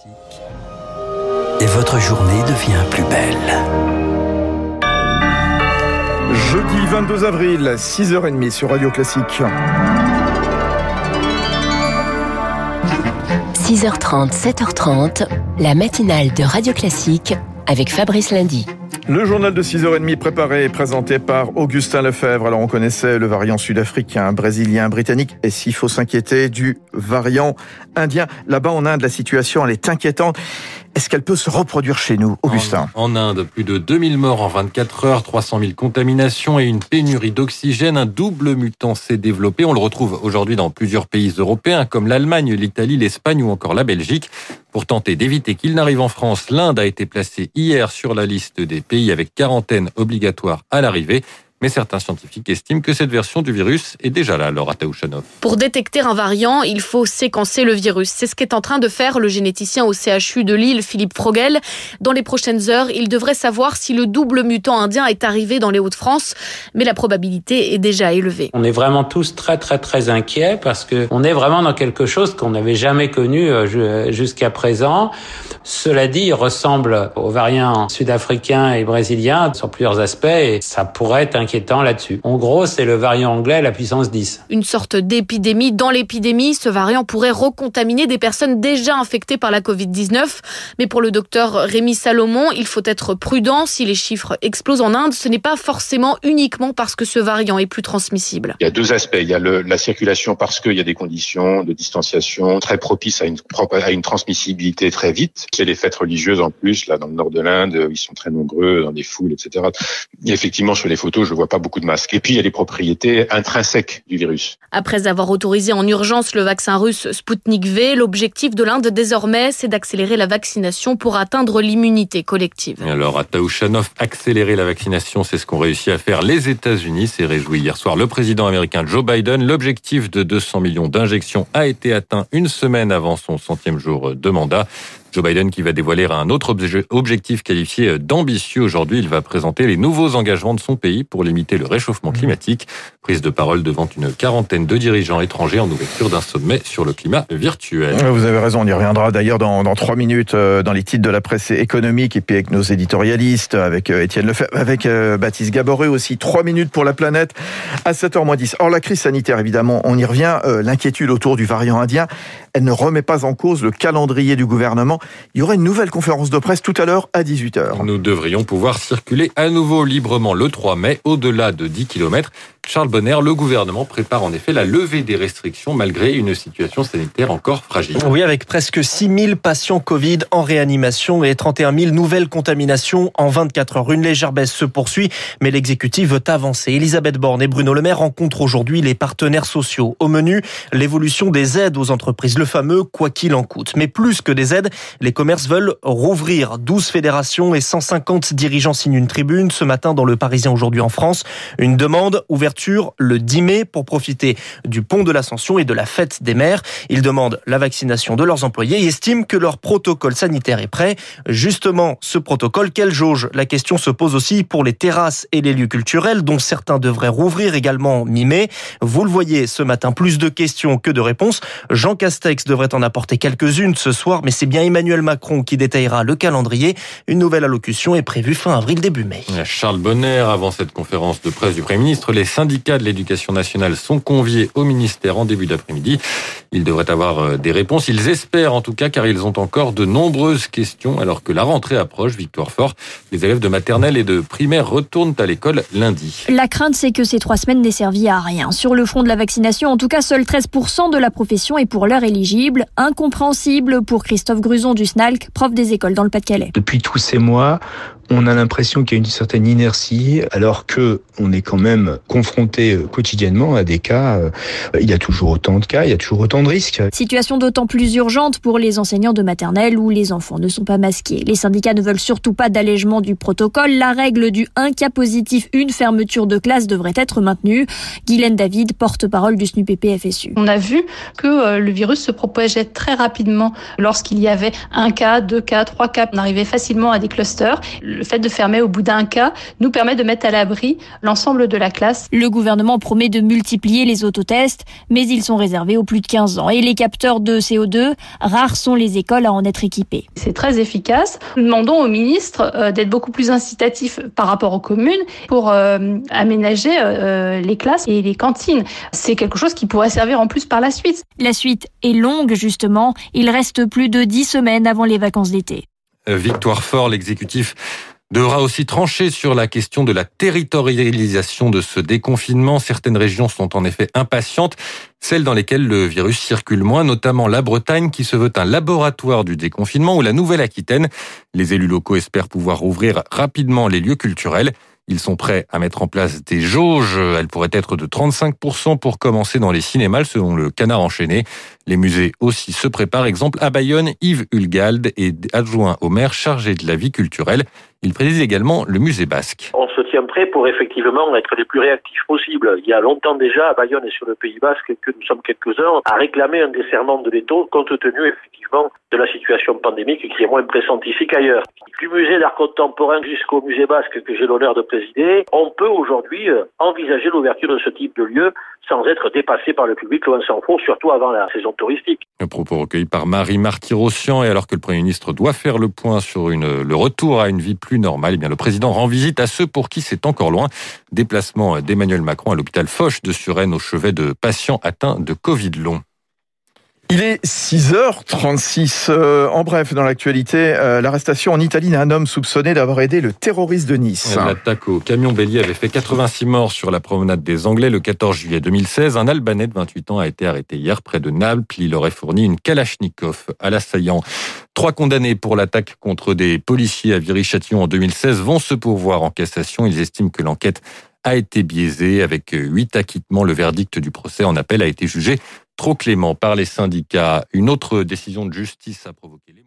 Classique. Et votre journée devient plus belle. Jeudi 22 avril, 6h30 sur Radio Classique. 6h30, 7h30, la matinale de Radio Classique avec Fabrice Lundy. Le journal de 6h30 préparé et présenté par Augustin Lefebvre. Alors on connaissait le variant sud-africain, brésilien, britannique. Et s'il faut s'inquiéter du variant indien, là-bas en Inde, la situation elle est inquiétante. Est-ce qu'elle peut se reproduire chez nous, Augustin en, en, Inde, plus de 2000 morts en 24 heures, 300 000 contaminations et une pénurie d'oxygène. Un double mutant s'est développé. On le retrouve aujourd'hui dans plusieurs pays européens comme l'Allemagne, l'Italie, l'Espagne ou encore la Belgique. Pour tenter d'éviter qu'il n'arrive en France, l'Inde a été placée hier sur la liste des pays avec quarantaine obligatoire à l'arrivée. Mais certains scientifiques estiment que cette version du virus est déjà là, Laura Taouchanov. Pour détecter un variant, il faut séquencer le virus. C'est ce qu'est en train de faire le généticien au CHU de Lille, Philippe Frogel. Dans les prochaines heures, il devrait savoir si le double mutant indien est arrivé dans les Hauts-de-France, mais la probabilité est déjà élevée. On est vraiment tous très très très inquiets parce que on est vraiment dans quelque chose qu'on n'avait jamais connu jusqu'à présent. Cela dit, il ressemble aux variants sud-africains et brésiliens sur plusieurs aspects et ça pourrait être inquiétant là-dessus. En gros, c'est le variant anglais la puissance 10. Une sorte d'épidémie. Dans l'épidémie, ce variant pourrait recontaminer des personnes déjà infectées par la Covid-19. Mais pour le docteur Rémi Salomon, il faut être prudent. Si les chiffres explosent en Inde, ce n'est pas forcément uniquement parce que ce variant est plus transmissible. Il y a deux aspects. Il y a le, la circulation parce qu'il y a des conditions de distanciation très propices à une, à une transmissibilité très vite. C'est les fêtes religieuses en plus, là, dans le nord de l'Inde, ils sont très nombreux, dans des foules, etc. Et effectivement, sur les photos, je vois pas beaucoup de masques. Et puis, il y a les propriétés intrinsèques du virus. Après avoir autorisé en urgence le vaccin russe Sputnik V, l'objectif de l'Inde désormais, c'est d'accélérer la vaccination pour atteindre l'immunité collective. Alors, à Taouchanov, accélérer la vaccination, c'est ce qu'ont réussi à faire les États-Unis. C'est réjoui hier soir le président américain Joe Biden. L'objectif de 200 millions d'injections a été atteint une semaine avant son centième jour de mandat. Joe Biden qui va dévoiler un autre objectif qualifié d'ambitieux aujourd'hui. Il va présenter les nouveaux engagements de son pays pour limiter le réchauffement climatique. Prise de parole devant une quarantaine de dirigeants étrangers en ouverture d'un sommet sur le climat virtuel. Vous avez raison, on y reviendra d'ailleurs dans, dans trois minutes euh, dans les titres de la presse économique et puis avec nos éditorialistes, avec euh, Étienne Lefebvre, avec euh, Baptiste Gaboret aussi. Trois minutes pour la planète à 7h10. Or, la crise sanitaire, évidemment, on y revient. L'inquiétude autour du variant indien, elle ne remet pas en cause le calendrier du gouvernement. Il y aura une nouvelle conférence de presse tout à l'heure à 18h. Nous devrions pouvoir circuler à nouveau librement le 3 mai, au-delà de 10 km. Charles Bonner, le gouvernement prépare en effet la levée des restrictions malgré une situation sanitaire encore fragile. Oui, avec presque 6000 patients Covid en réanimation et 31 000 nouvelles contaminations en 24 heures. Une légère baisse se poursuit, mais l'exécutif veut avancer. Elisabeth Borne et Bruno Le Maire rencontrent aujourd'hui les partenaires sociaux. Au menu, l'évolution des aides aux entreprises, le fameux quoi qu'il en coûte. Mais plus que des aides, les commerces veulent rouvrir. 12 fédérations et 150 dirigeants signent une tribune ce matin dans le Parisien aujourd'hui en France. Une demande le 10 mai pour profiter du pont de l'Ascension et de la fête des mères. Ils demandent la vaccination de leurs employés et estiment que leur protocole sanitaire est prêt. Justement, ce protocole, quelle jauge? La question se pose aussi pour les terrasses et les lieux culturels dont certains devraient rouvrir également mi-mai. Vous le voyez ce matin, plus de questions que de réponses. Jean Castex devrait en apporter quelques-unes ce soir, mais c'est bien Emmanuel Macron qui détaillera le calendrier. Une nouvelle allocution est prévue fin avril, début mai. Charles Bonner, avant cette conférence de presse du Premier ministre, les syndicats de l'éducation nationale sont conviés au ministère en début d'après-midi. Ils devraient avoir euh, des réponses. Ils espèrent en tout cas car ils ont encore de nombreuses questions alors que la rentrée approche. Victoire Fort, les élèves de maternelle et de primaire retournent à l'école lundi. La crainte, c'est que ces trois semaines n'aient servi à rien. Sur le front de la vaccination, en tout cas, seuls 13% de la profession est pour l'heure éligible. Incompréhensible pour Christophe Gruson du SNALC, prof des écoles dans le Pas-de-Calais. Depuis tous ces mois, on a l'impression qu'il y a une certaine inertie, alors que on est quand même confronté quotidiennement à des cas. Il y a toujours autant de cas, il y a toujours autant de risques. Situation d'autant plus urgente pour les enseignants de maternelle où les enfants ne sont pas masqués. Les syndicats ne veulent surtout pas d'allègement du protocole. La règle du 1 cas positif, une fermeture de classe devrait être maintenue. Guylaine David, porte-parole du SNUPP-FSU. On a vu que le virus se propageait très rapidement lorsqu'il y avait un cas, deux cas, trois cas. On arrivait facilement à des clusters Le fait de fermer au bout d'un cas nous permet de mettre à l'abri l'ensemble de la classe. Le gouvernement promet de multiplier les autotests, mais ils sont réservés aux plus de 15 ans. Et les capteurs de CO2, rares sont les écoles à en être équipées. C'est très efficace. Nous demandons au ministre euh, d'être beaucoup plus incitatif par rapport aux communes pour euh, aménager euh, les classes et les cantines. C'est quelque chose qui pourrait servir en plus par la suite. La suite est longue justement. Il reste plus de 10 semaines avant les vacances d'été. Victoire fort, l'exécutif devra aussi trancher sur la question de la territorialisation de ce déconfinement. Certaines régions sont en effet impatientes, celles dans lesquelles le virus circule moins, notamment la Bretagne qui se veut un laboratoire du déconfinement ou la Nouvelle-Aquitaine. Les élus locaux espèrent pouvoir ouvrir rapidement les lieux culturels. Ils sont prêts à mettre en place des jauges. Elles pourraient être de 35% pour commencer dans les cinémas, selon le canard enchaîné. Les musées aussi se préparent. Exemple, à Bayonne, Yves Hulgald est adjoint au maire chargé de la vie culturelle. Il préside également le musée basque. On se tient prêt pour effectivement être les plus réactifs possibles. Il y a longtemps déjà, à Bayonne et sur le Pays basque, que nous sommes quelques-uns à réclamer un desserrement de l'étau, compte tenu effectivement de la situation pandémique qui est moins pressante ici qu'ailleurs. Du musée d'art contemporain jusqu'au musée basque que j'ai l'honneur de présider, on peut aujourd'hui euh, envisager l'ouverture de ce type de lieu sans être dépassé par le public, loin s'en faut, surtout avant la saison touristique. Un propos recueilli par Marie Marty-Rossian, et alors que le Premier ministre doit faire le point sur une, le retour à une vie plus normale, eh le président rend visite à ceux pour qui c'est encore loin. Déplacement d'Emmanuel Macron à l'hôpital Foch de Suresnes au chevet de patients atteints de Covid long. Il est 6h36. Euh, en bref, dans l'actualité, euh, l'arrestation en Italie d'un homme soupçonné d'avoir aidé le terroriste de Nice. L'attaque au camion bélier avait fait 86 morts sur la promenade des Anglais le 14 juillet 2016. Un Albanais de 28 ans a été arrêté hier près de Naples. Il aurait fourni une Kalachnikov à l'assaillant. Trois condamnés pour l'attaque contre des policiers à Viry-Châtillon en 2016 vont se pourvoir en cassation. Ils estiment que l'enquête a été biaisée. Avec huit acquittements, le verdict du procès en appel a été jugé trop clément par les syndicats. Une autre décision de justice a provoqué les